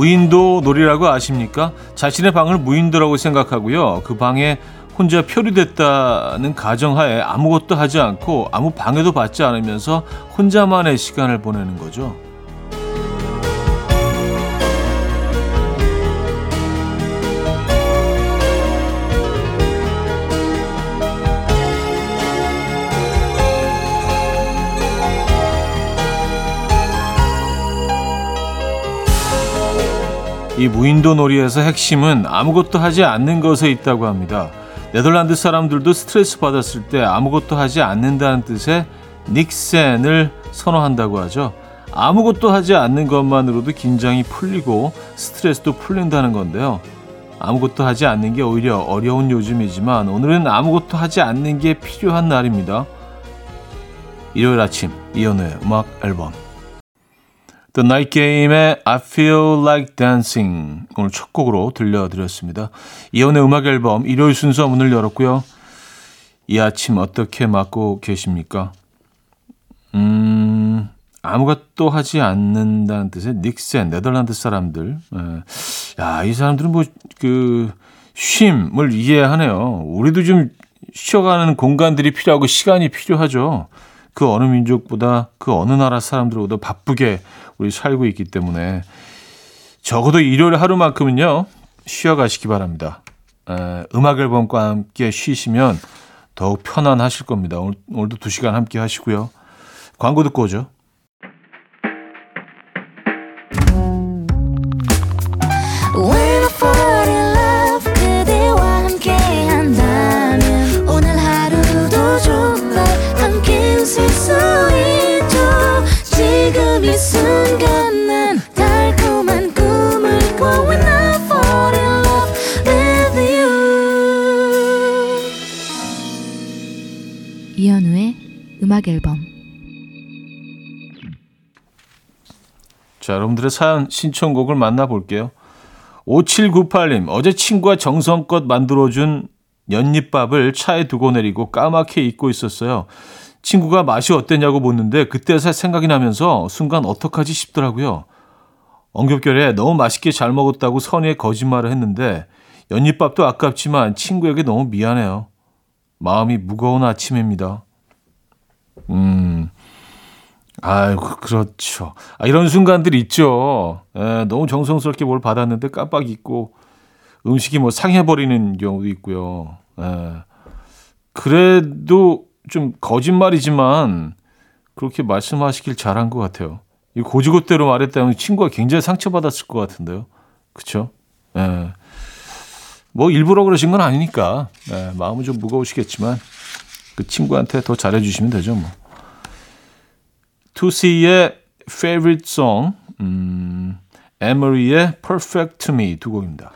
무인도 놀이라고 아십니까? 자신의 방을 무인도라고 생각하고요. 그 방에 혼자 표류됐다는 가정하에 아무것도 하지 않고 아무 방해도 받지 않으면서 혼자만의 시간을 보내는 거죠. 이 무인도 놀이에서 핵심은 아무것도 하지 않는 것에 있다고 합니다. 네덜란드 사람들도 스트레스 받았을 때 아무것도 하지 않는다는 뜻의 닉센을 선호한다고 하죠. 아무것도 하지 않는 것만으로도 긴장이 풀리고 스트레스도 풀린다는 건데요. 아무것도 하지 않는 게 오히려 어려운 요즘이지만 오늘은 아무것도 하지 않는 게 필요한 날입니다. 일요일 아침 이연우의 음악 앨범 The Night Game의 I Feel Like Dancing 오늘 첫 곡으로 들려드렸습니다. 이연의 음악 앨범 일요일 순서 문을 열었고요. 이 아침 어떻게 맞고 계십니까? 음, 아무것도 하지 않는다는 뜻의 닉센, 네덜란드 사람들. 예. 야, 이 사람들은 뭐, 그, 쉼을 이해하네요. 우리도 좀 쉬어가는 공간들이 필요하고 시간이 필요하죠. 그 어느 민족보다 그 어느 나라 사람들보다 바쁘게 우리 살고 있기 때문에 적어도 일요일 하루만큼은요 쉬어가시기 바랍니다. 에, 음악 앨범과 함께 쉬시면 더욱 편안하실 겁니다. 오늘, 오늘도 두 시간 함께 하시고요. 광고 듣고 오죠. 음악 앨범 자, 여러분들의 사연 신청곡을 만나볼게요. 5798님, 어제 친구가 정성껏 만들어준 연잎밥을 차에 두고 내리고 까맣게 잊고 있었어요. 친구가 맛이 어땠냐고 묻는데 그때서 생각이 나면서 순간 어떡하지 싶더라고요. 엉겹결에 너무 맛있게 잘 먹었다고 선의의 거짓말을 했는데 연잎밥도 아깝지만 친구에게 너무 미안해요. 마음이 무거운 아침입니다. 음. 아이고, 그렇죠. 아, 이런 순간들 있죠. 에, 예, 너무 정성스럽게 뭘 받았는데 깜빡 잊고 음식이 뭐 상해버리는 경우도 있고요. 에, 예. 그래도 좀 거짓말이지만 그렇게 말씀하시길 잘한 것 같아요. 이 고지고대로 말했다면 친구가 굉장히 상처받았을 것 같은데요. 그쵸? 예. 뭐 일부러 그러신 건 아니니까 예, 마음은 좀 무거우시겠지만 그 친구한테 더 잘해주시면 되죠, 뭐. 투시의 favorite song, 음, 에머리의 perfect to me 두 곡입니다.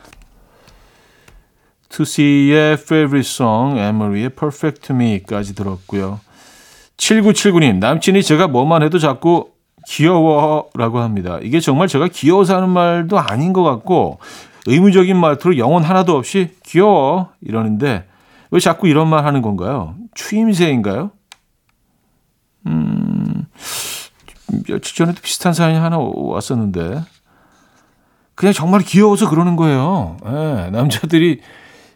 투시의 favorite song, 에머리의 perfect to me까지 들었고요. 7979님, 남친이 제가 뭐만 해도 자꾸 귀여워라고 합니다. 이게 정말 제가 귀여워서 하는 말도 아닌 것 같고 의무적인 말투로 영혼 하나도 없이 귀여워 이러는데 왜 자꾸 이런 말 하는 건가요? 추임새인가요? 음, 며칠 전에도 비슷한 사연이 하나 왔었는데, 그냥 정말 귀여워서 그러는 거예요. 네, 남자들이,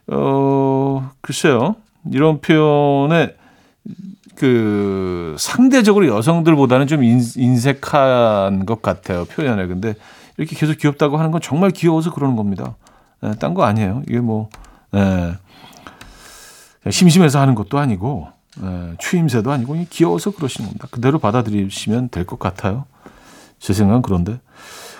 어, 글쎄요. 이런 표현에, 그, 상대적으로 여성들보다는 좀 인, 인색한 것 같아요. 표현에. 근데 이렇게 계속 귀엽다고 하는 건 정말 귀여워서 그러는 겁니다. 네, 딴거 아니에요. 이게 뭐, 네. 심심해서 하는 것도 아니고 에, 추임새도 아니고 귀여워서 그러시는 겁니다. 그대로 받아들이시면 될 것 같아요. 제 생각은 그런데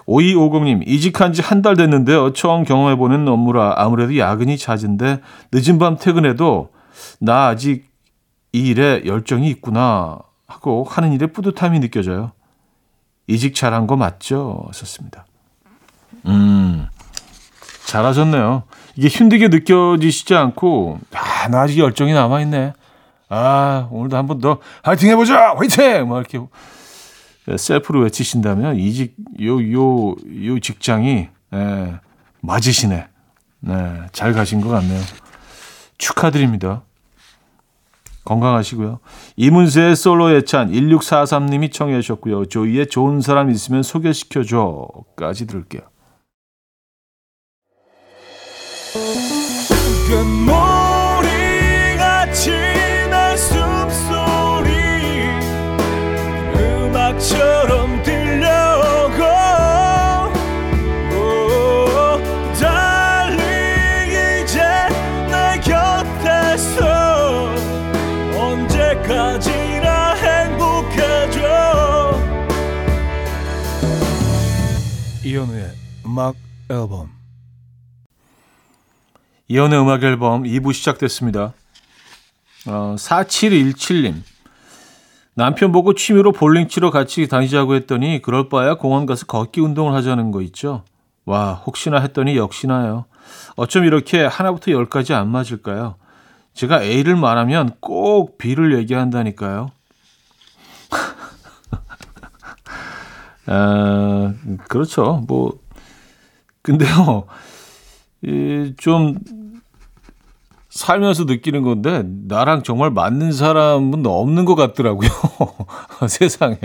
5250님 이직한 지 한 달 됐는데요. 처음 경험해보는 업무라 아무래도 야근이 잦은데 늦은 밤 퇴근해도 나 아직 이 일에 열정이 있구나 하고 하는 일에 뿌듯함이 느껴져요. 이직 잘한 거 맞죠? 썼습니다. 음, 잘하셨네요. 이게 힘들게 느껴지시지 않고, 아, 나 아직 열정이 남아있네. 아, 오늘도 한 번 더 화이팅 해보자! 화이팅! 막 이렇게 셀프로 외치신다면 이직, 요, 요, 요 직장이, 예, 맞으시네. 네, 잘 가신 것 같네요. 축하드립니다. 건강하시고요. 이문세의 솔로 예찬 1643님이 청해 주셨고요. 조이의 좋은 사람 있으면 소개시켜줘까지 들을게요. 음악 앨범 이연의 음악 앨범 2부 시작됐습니다. 어, 4717님. 남편 보고 취미로 볼링 치러 같이 다니자고 했더니 그럴 바야 공원 가서 걷기 운동을 하자는 거 있죠. 와, 혹시나 했더니 역시나요. 어쩜 이렇게 하나부터 열까지 안 맞을까요? 제가 A를 말하면 꼭 B를 얘기한다니까요. 아, 그렇죠. 뭐, 근데요, 이 좀 살면서 느끼는 건데 나랑 정말 맞는 사람은 없는 것 같더라고요. 세상에.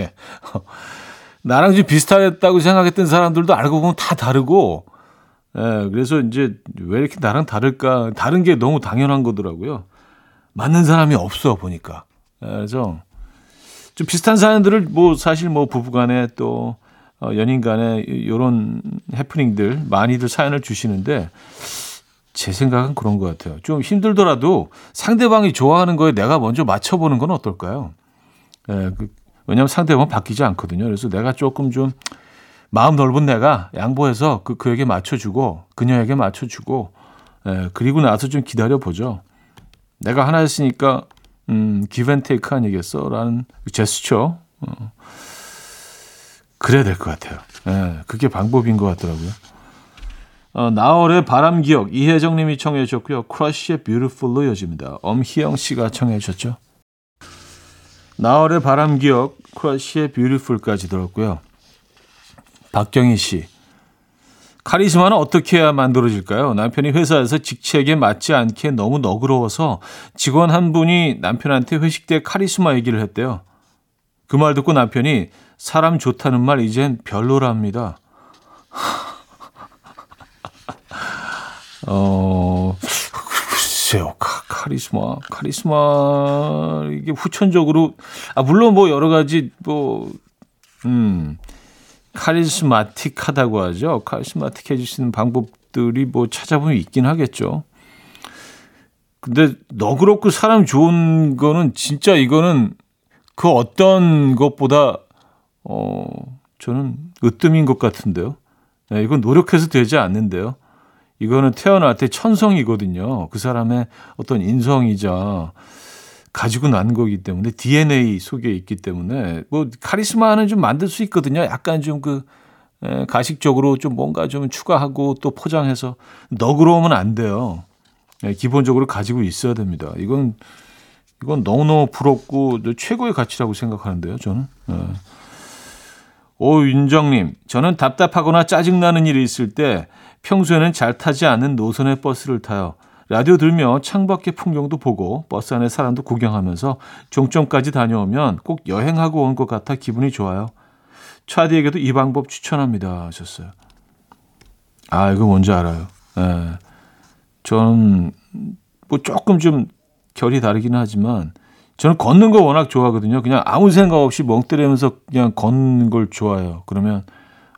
나랑 좀 비슷하다고 생각했던 사람들도 알고 보면 다 다르고, 예, 그래서 이제 왜 이렇게 나랑 다를까? 다른 게 너무 당연한 거더라고요. 맞는 사람이 없어, 보니까. 예, 그래서 좀 비슷한 사람들을 뭐 사실 뭐 부부간에 또 어, 연인 간에 이런 해프닝들 많이들 사연을 주시는데 제 생각은 그런 것 같아요. 좀 힘들더라도 상대방이 좋아하는 거에 내가 먼저 맞춰보는 건 어떨까요? 예, 그, 왜냐하면 상대방은 바뀌지 않거든요. 그래서 내가 조금 좀 마음 넓은 내가 양보해서 그, 그에게 맞춰주고, 그녀에게 맞춰주고, 예, 그리고 나서 좀 기다려보죠. 내가 하나 했으니까, 음, give and take 아니겠어? 라는 제스처. 어, 그래야 될 것 같아요. 예, 그게 방법인 것 같더라고요. 어, 나얼의 바람 기억 이혜정 님이 청해 주셨고요. 크러쉬의 Beautiful로 이어집니다. 엄희영 씨가 청해 주셨죠. 나얼의 바람 기억 크러쉬의 Beautiful까지 들었고요. 박경희 씨. 카리스마는 어떻게 해야 만들어질까요? 남편이 회사에서 직책에 맞지 않게 너무 너그러워서 직원 한 분이 남편한테 회식 때 카리스마 얘기를 했대요. 그 말 듣고 남편이 사람 좋다는 말 이젠 별로랍니다. 어, 글쎄요. 카, 리스마 카리스마, 이게 후천적으로, 아, 물론 뭐 여러 가지, 뭐, 음, 카리스마틱하다고 하죠. 카리스마틱 해주시는 방법들이 뭐 찾아보면 있긴 하겠죠. 근데 너그럽고 사람 좋은 거는 진짜 이거는 그 어떤 것보다, 어, 저는 으뜸인 것 같은데요. 네, 이건 노력해서 되지 않는데요. 이거는 태어날 때 천성이거든요. 그 사람의 어떤 인성이자 가지고 난 거기 때문에 DNA 속에 있기 때문에 뭐 카리스마는 좀 만들 수 있거든요. 약간 좀 그 가식적으로 좀 뭔가 좀 추가하고 또 포장해서 너그러우면 안 돼요. 예, 기본적으로 가지고 있어야 됩니다. 이건 이건 너무너무 부럽고 최고의 가치라고 생각하는데요. 저는. 예. 오윤정님, 저는 답답하거나 짜증나는 일이 있을 때 평소에는 잘 타지 않는 노선의 버스를 타요. 라디오 들며 창밖의 풍경도 보고 버스 안에 사람도 구경하면서 종점까지 다녀오면 꼭 여행하고 온 것 같아 기분이 좋아요. 차디에게도 이 방법 추천합니다. 하셨어요. 아, 이거 뭔지 알아요. 예. 저는 뭐 조금 좀 결이 다르기는 하지만 저는 걷는 거 워낙 좋아하거든요. 그냥 아무 생각 없이 멍 때리면서 그냥 걷는 걸 좋아해요. 그러면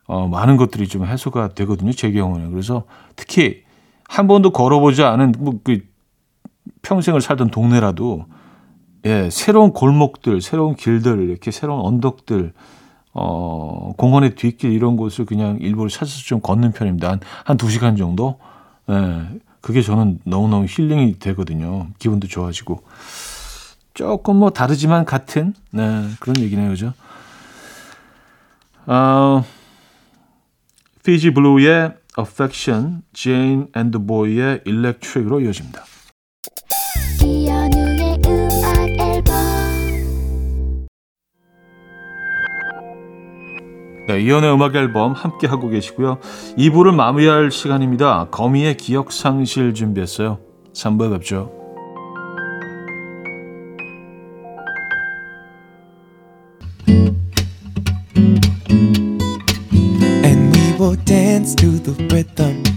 어, 많은 것들이 좀 해소가 되거든요. 제 경우는. 그래서 특히 한 번도 걸어보지 않은 뭐 그 평생을 살던 동네라도 예, 새로운 골목들, 새로운 길들, 이렇게 새로운 언덕들, 어, 공원의 뒷길 이런 곳을 그냥 일부러 찾아서 좀 걷는 편입니다. 한, 한두 시간 정도. 예, 그게 저는 너무너무 힐링이 되거든요. 기분도 좋아지고. 조금 뭐 다르지만 같은, 네, 그런 얘기네요. 그죠? 어, 피지 블루의 Affection, and the Boy의 Electric으로 이어집니다. 네, 이연의 음악 앨범 함께 하고 계시고요. 2부를 마무리할 시간입니다. 거미의 기억 상실 준비했어요. 3부에 뵙죠.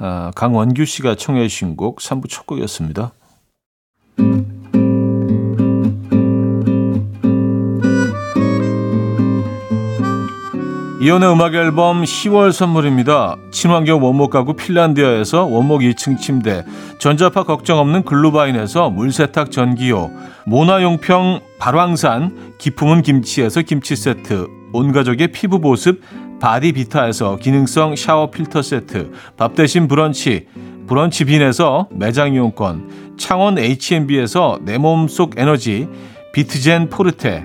어, 강원규 씨가 청해 주신 곡 3부 첫 곡이었습니다. 이혼의 음악 앨범 10월 선물입니다. 친환경 원목 가구 핀란디아에서 원목 2층 침대, 전자파 걱정 없는 글루바인에서 물세탁 전기요, 모나용평 발왕산 기품은 김치에서 김치 세트, 온 가족의 피부 보습 바디비타에서 기능성 샤워 필터 세트, 밥 대신 브런치, 브런치 빈에서 매장 이용권, 창원 H&B에서 내 몸속 에너지, 비트젠 포르테,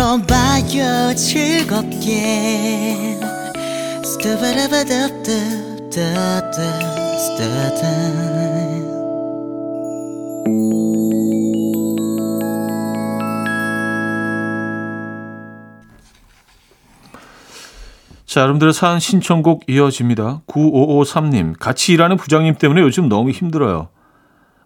들어봐요 즐겁게 자, 여러분들의 사연 신청곡 이어집니다. 9553님, 같이 일하는 부장님 때문에 요즘 너무 힘들어요.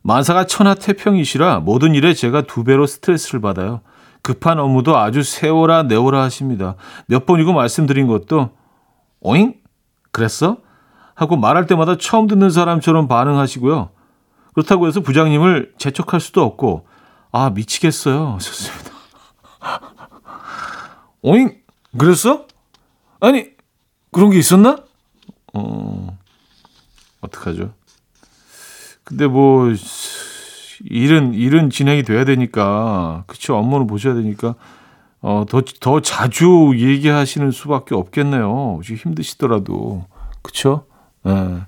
만사가 천하태평이시라 모든 일에 제가 두 배로 스트레스를 받아요. 급한 업무도 아주 세워라 내워라 하십니다. 몇 번이고 말씀드린 것도 오잉? 그랬어? 하고 말할 때마다 처음 듣는 사람처럼 반응하시고요. 그렇다고 해서 부장님을 재촉할 수도 없고 아 미치겠어요. 좋습니다. 오잉? 그랬어? 아니 그런 게 있었나? 어 어떡하죠? 근데 뭐 일은 일은 진행이 돼야 되니까 그쵸 업무를 보셔야 되니까 어더더 더 자주 얘기하시는 수밖에 없겠네요. 힘드시더라도 그쵸? 예.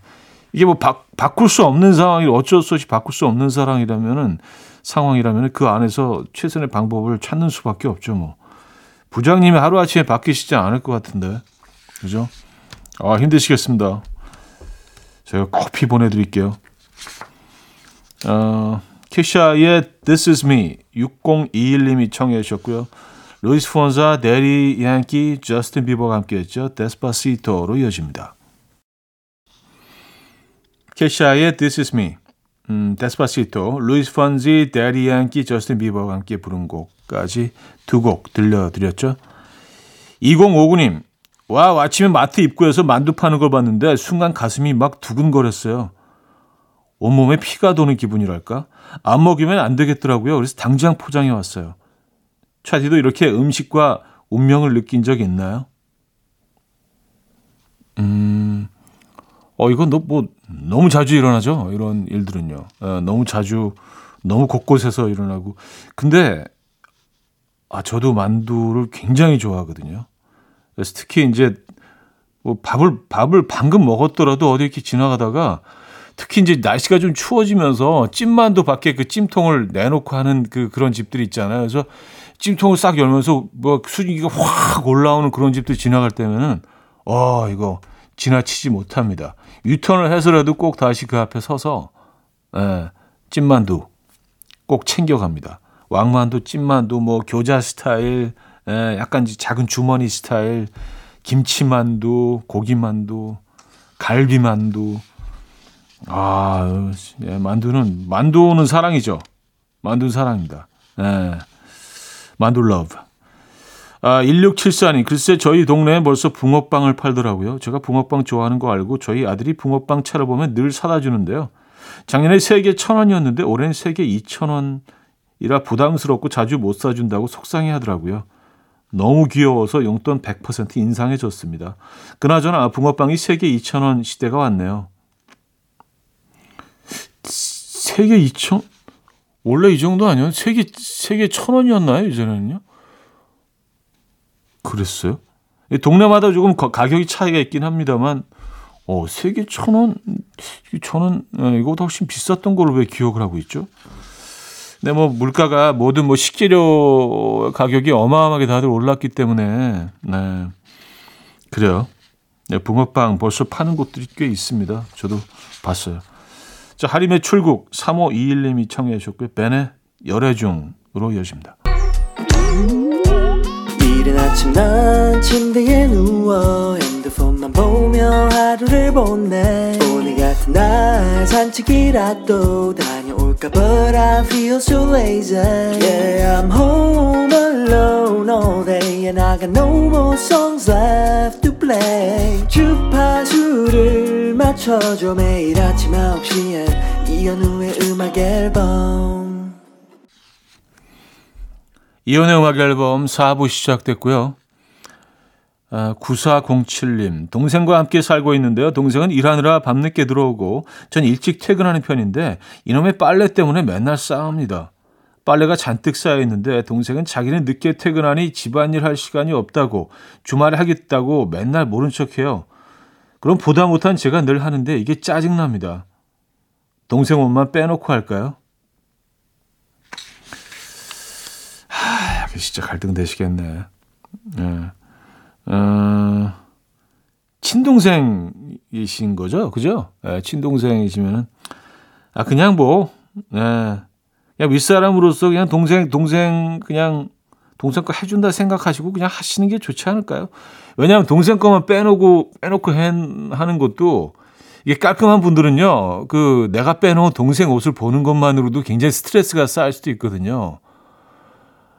이게 뭐 바, 바꿀 수 없는 상황이 어쩔 수 없이 바꿀 수 없는 상황이라면은 상황이라면 그 안에서 최선의 방법을 찾는 수밖에 없죠. 뭐 부장님이 하루 아침에 바뀌시지 않을 것 같은데 그죠? 아 힘드시겠습니다. 제가 커피 보내드릴게요. 어, 케샤의 This Is Me 6021님이 청해 주셨고요. 루이스 폰시, 대디 양키, 저스틴 비버가 함께했죠. Despacito로 이어집니다. 케샤의 This Is Me, 음, Despacito, 루이스 폰시, 대디 양키, 저스틴 비버가 함께 부른 곡까지 두 곡 들려드렸죠. 2059님, 와, 아침에 마트 입구에서 만두 파는 걸 봤는데 순간 가슴이 막 두근거렸어요. 온몸에 피가 도는 기분이랄까? 안 먹이면 안 되겠더라고요. 그래서 당장 포장해 왔어요. 차디도 이렇게 음식과 운명을 느낀 적 있나요? 음, 어, 이건 너, 뭐, 너무 자주 일어나죠? 이런 일들은요. 어, 너무 자주, 너무 곳곳에서 일어나고. 근데, 아, 저도 만두를 굉장히 좋아하거든요. 그래서 특히 이제, 뭐 밥을, 밥을 방금 먹었더라도 어디 이렇게 지나가다가 특히 이제 날씨가 좀 추워지면서 찜만두 밖에 그 찜통을 내놓고 하는 그 그런 집들이 있잖아요. 그래서 찜통을 싹 열면서 뭐 수증기가 확 올라오는 그런 집들 지나갈 때면은 어 이거 지나치지 못합니다. 유턴을 해서라도 꼭 다시 그 앞에 서서 예, 찐만두 꼭 챙겨갑니다. 왕만두, 찐만두, 뭐 교자 스타일, 예, 약간 작은 주머니 스타일, 김치만두, 고기만두, 갈비만두. 아, 예, 만두는 만두는 사랑이죠. 만두 사랑입니다. 예. 만두 love. 아, 1674님, 글쎄 저희 동네에 벌써 붕어빵을 팔더라고요. 제가 붕어빵 좋아하는 거 알고 저희 아들이 붕어빵 차려보면 늘 사다 주는데요. 작년에 3개 천원이었는데 올해는 3개 2천원이라 부담스럽고 자주 못 사준다고 속상해 하더라고요. 너무 귀여워서 용돈 100% 인상해 줬습니다. 그나저나 붕어빵이 3개 2천원 시대가 왔네요. 3개 2천? 원래 이 정도 아니에요? 3개, 3개 천원이었나요? 이전에는요? 그랬어요? 동네마다 조금 가격이 차이가 있긴 합니다만, 어, 세개 천 원, 천 원, 어, 이거보다 훨씬 비쌌던 걸로 왜 기억을 하고 있죠? 네, 뭐, 물가가 모든 뭐 식재료 가격이 어마어마하게 다들 올랐기 때문에, 네. 그래요. 네, 붕어빵 벌써 파는 곳들이 꽤 있습니다. 저도 봤어요. 자, 하림의 출국 3521님이 청해 주셨고요. 벤의 열애중으로 이어집니다. 이른 아침 난 침대에 누워 핸드폰만 보며 하루를 보내 오늘 같은 날 산책이라도 다녀올까 But I feel so lazy Yeah I'm home alone all day And I got no more songs left play 주파수를 맞춰줘 매일 아침 9시에 이현우의 음악 앨범 이혼의 음악 앨범 4부 시작됐고요. 아, 9407님, 동생과 함께 살고 있는데요. 동생은 일하느라 밤늦게 들어오고 전 일찍 퇴근하는 편인데 이놈의 빨래 때문에 맨날 싸웁니다. 빨래가 잔뜩 쌓여 있는데 동생은 자기는 늦게 퇴근하니 집안일 할 시간이 없다고 주말에 하겠다고 맨날 모른 척해요. 그럼 보다 못한 제가 늘 하는데 이게 짜증납니다. 동생 옷만 빼놓고 할까요? 진짜 갈등 되시겠네. 네. 어, 친동생이신 거죠? 그죠? 네, 친동생이시면은, 아, 그냥 뭐, 네. 그냥 윗사람으로서 그냥 동생, 동생, 그냥 동생 거 해준다 생각하시고 그냥 하시는 게 좋지 않을까요? 왜냐하면 동생 거만 빼놓고, 빼놓고 하는 것도 이게 깔끔한 분들은요, 그 내가 빼놓은 동생 옷을 보는 것만으로도 굉장히 스트레스가 쌓일 수도 있거든요.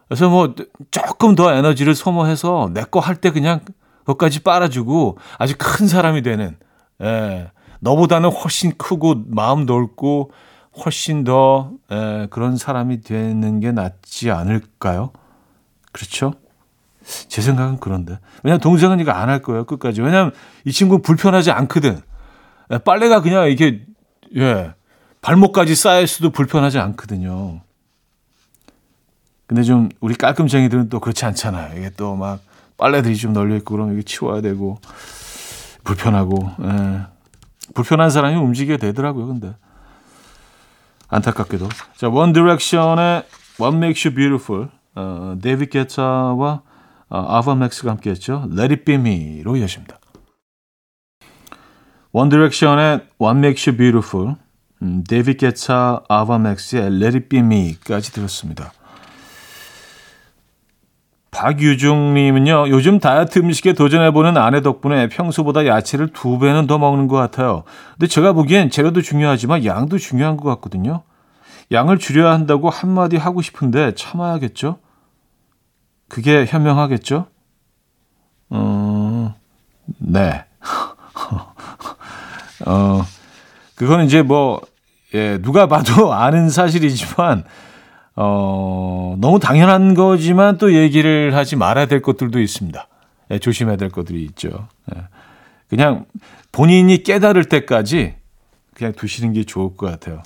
그래서 뭐 조금 더 에너지를 소모해서 내 거 할 때 그냥 그것까지 빨아주고 아주 큰 사람이 되는 예, 너보다는 훨씬 크고 마음 넓고 훨씬 더 예, 그런 사람이 되는 게 낫지 않을까요? 그렇죠? 제 생각은 그런데 왜냐면 동생은 이거 안 할 거예요 끝까지 왜냐면 이 친구 불편하지 않거든 예, 빨래가 그냥 이게 예 발목까지 쌓일 수도 불편하지 않거든요. 근데 좀 우리 깔끔쟁이들은 또 그렇지 않잖아요. 이게 또 막 빨래들이 좀 널려 있고 그러면 이게 치워야 되고 불편하고 예. 불편한 사람이 움직여야 되더라고요. 근데 안타깝게도 자 원 디렉션의 What Makes You Beautiful 어, 데이비드 게타와 어, 아바 맥스가 함께 했죠. Let It Be Me로 이어집니다. 원 디렉션의 What Makes You Beautiful 음, 데이비드 게타 아바 맥스의 Let It Be Me까지 들었습니다. 박유중님은요, 요즘 다이어트 음식에 도전해보는 아내 덕분에 평소보다 야채를 두 배는 더 먹는 것 같아요. 근데 제가 보기엔 재료도 중요하지만 양도 중요한 것 같거든요. 양을 줄여야 한다고 한마디 하고 싶은데 참아야겠죠? 그게 현명하겠죠? 어, 네. 어, 그거는 이제 뭐, 예, 누가 봐도 아는 사실이지만, 어, 너무 당연한 거지만 또 얘기를 하지 말아야 될 것들도 있습니다. 예, 조심해야 될 것들이 있죠. 예. 그냥 본인이 깨달을 때까지 그냥 두시는 게 좋을 것 같아요.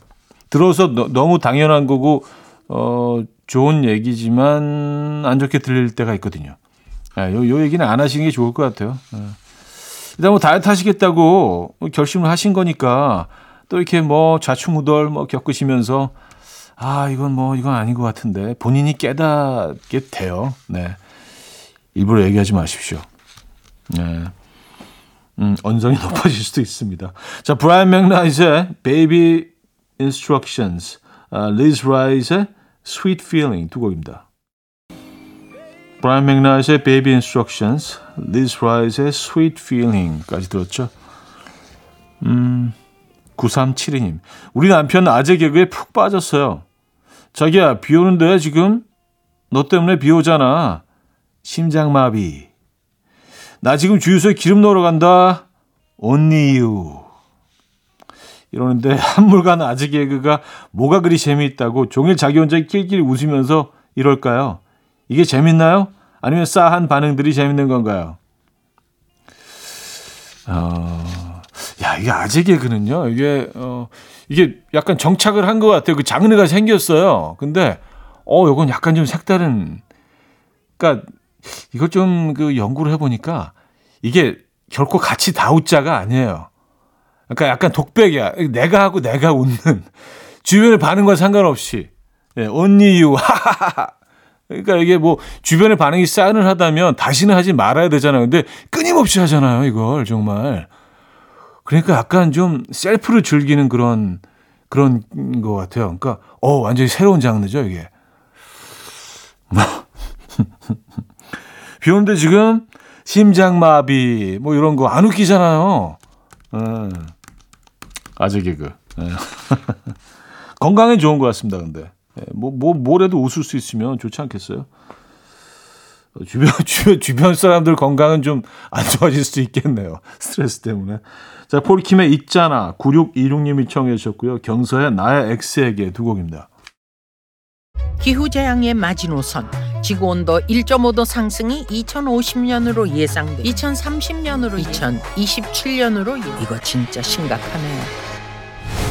들어서 너, 너무 당연한 거고, 어, 좋은 얘기지만 안 좋게 들릴 때가 있거든요. 예, 요, 요 얘기는 안 하시는 게 좋을 것 같아요. 예. 일단 뭐 다이어트 하시겠다고 결심을 하신 거니까 또 이렇게 뭐 좌충우돌 뭐 겪으시면서 아, 이건 뭐, 이건 아닌 것 같은데. 본인이 깨닫게 돼요. 네. 일부러 얘기하지 마십시오. 네. 음, 언성이 높아질 수도 있습니다. 자, 브라이언 맥나이트의 Baby Instructions, Lizz Wright의 Sweet Feeling 두 곡입니다. 브라이언 맥나이트의 Baby Instructions, Lizz Wright의 Sweet Feeling까지 들었죠. 음, 9372님. 우리 남편 아재 개그에 푹 빠졌어요. 자기야, 비 오는데 지금? 너 때문에 비 오잖아. 심장마비. 나 지금 주유소에 기름 넣으러 간다. Only you. 이러는데 한물간 아재 개그가 뭐가 그리 재미있다고 종일 자기 혼자 낄낄 웃으면서 이럴까요? 이게 재밌나요? 아니면 싸한 반응들이 재밌는 건가요? 어, 야, 이게 아재 개그는요, 이게, 어, 이게 약간 정착을 한 것 같아요. 그 장르가 생겼어요. 근데, 어, 요건 약간 좀 색다른, 그니까, 이걸 좀 그 연구를 해 보니까, 이게 결코 같이 다 웃자가 아니에요. 그러니까 약간 독백이야. 내가 하고 내가 웃는. 주변의 반응과 상관없이. 예, only you. 하하하. 그러니까 이게 뭐 주변의 반응이 싸늘하다면 다시는 하지 말아야 되잖아요. 근데 끊임없이 하잖아요, 이걸 정말. 그러니까 약간 좀 셀프를 즐기는 그런 그런 것 같아요. 그러니까 어 완전히 새로운 장르죠, 이게. 비 오는데 지금 심장마비 뭐 이런 거 안 웃기잖아요. 음. 아재 개그. 예. 건강에 좋은 것 같습니다. 근데 예, 뭐, 뭐, 뭐래도 웃을 수 있으면 좋지 않겠어요? 어, 주변, 주변, 주변 사람들 건강은 좀 안 좋아질 수도 있겠네요. 스트레스 때문에. 자, 폴킴의 있잖아. 9626님이 청해 주셨고요. 경서의 나의 X에게 두 곡입니다. 기후재앙의 마지노선 지구온도 1.5도 상승이 2050년으로 예상돼 2030년으로 2027년으로 이거 진짜 심각하네요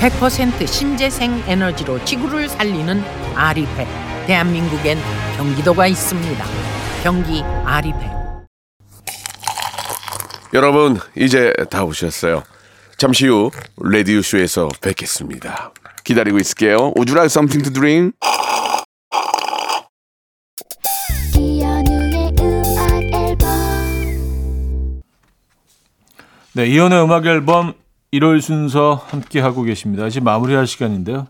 100% 신재생 에너지로 지구를 살리는 아리팩 대한민국엔 경기도가 있습니다 경기 아리팩 여러분 이제 다 오셨어요. 잠시 후 레디오 쇼에서 뵙겠습니다. 기다리고 있을게요. Would you like something to drink? 네, 이연의 음악 앨범 1월 순서 함께 하고 계십니다. 이제 마무리할 시간인데요.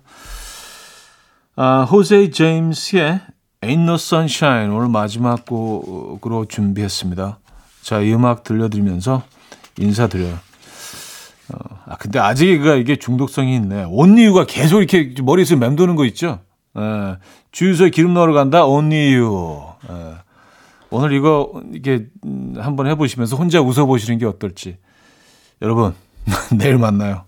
아, 호세 제임스의 Ain't No Sunshine 오늘 마지막 곡으로 준비했습니다. 자, 이 음악 들려드리면서 인사드려요. 어, 아, 근데 아직가 이게 중독성이 있네. 온리유가 계속 이렇게 머릿속에 맴도는 거 있죠? 에, 주유소에 기름 넣으러 간다? 온리유. 에, 오늘 이거 이게 음, 한번 해보시면서 혼자 웃어보시는 게 어떨지. 여러분, 내일 만나요.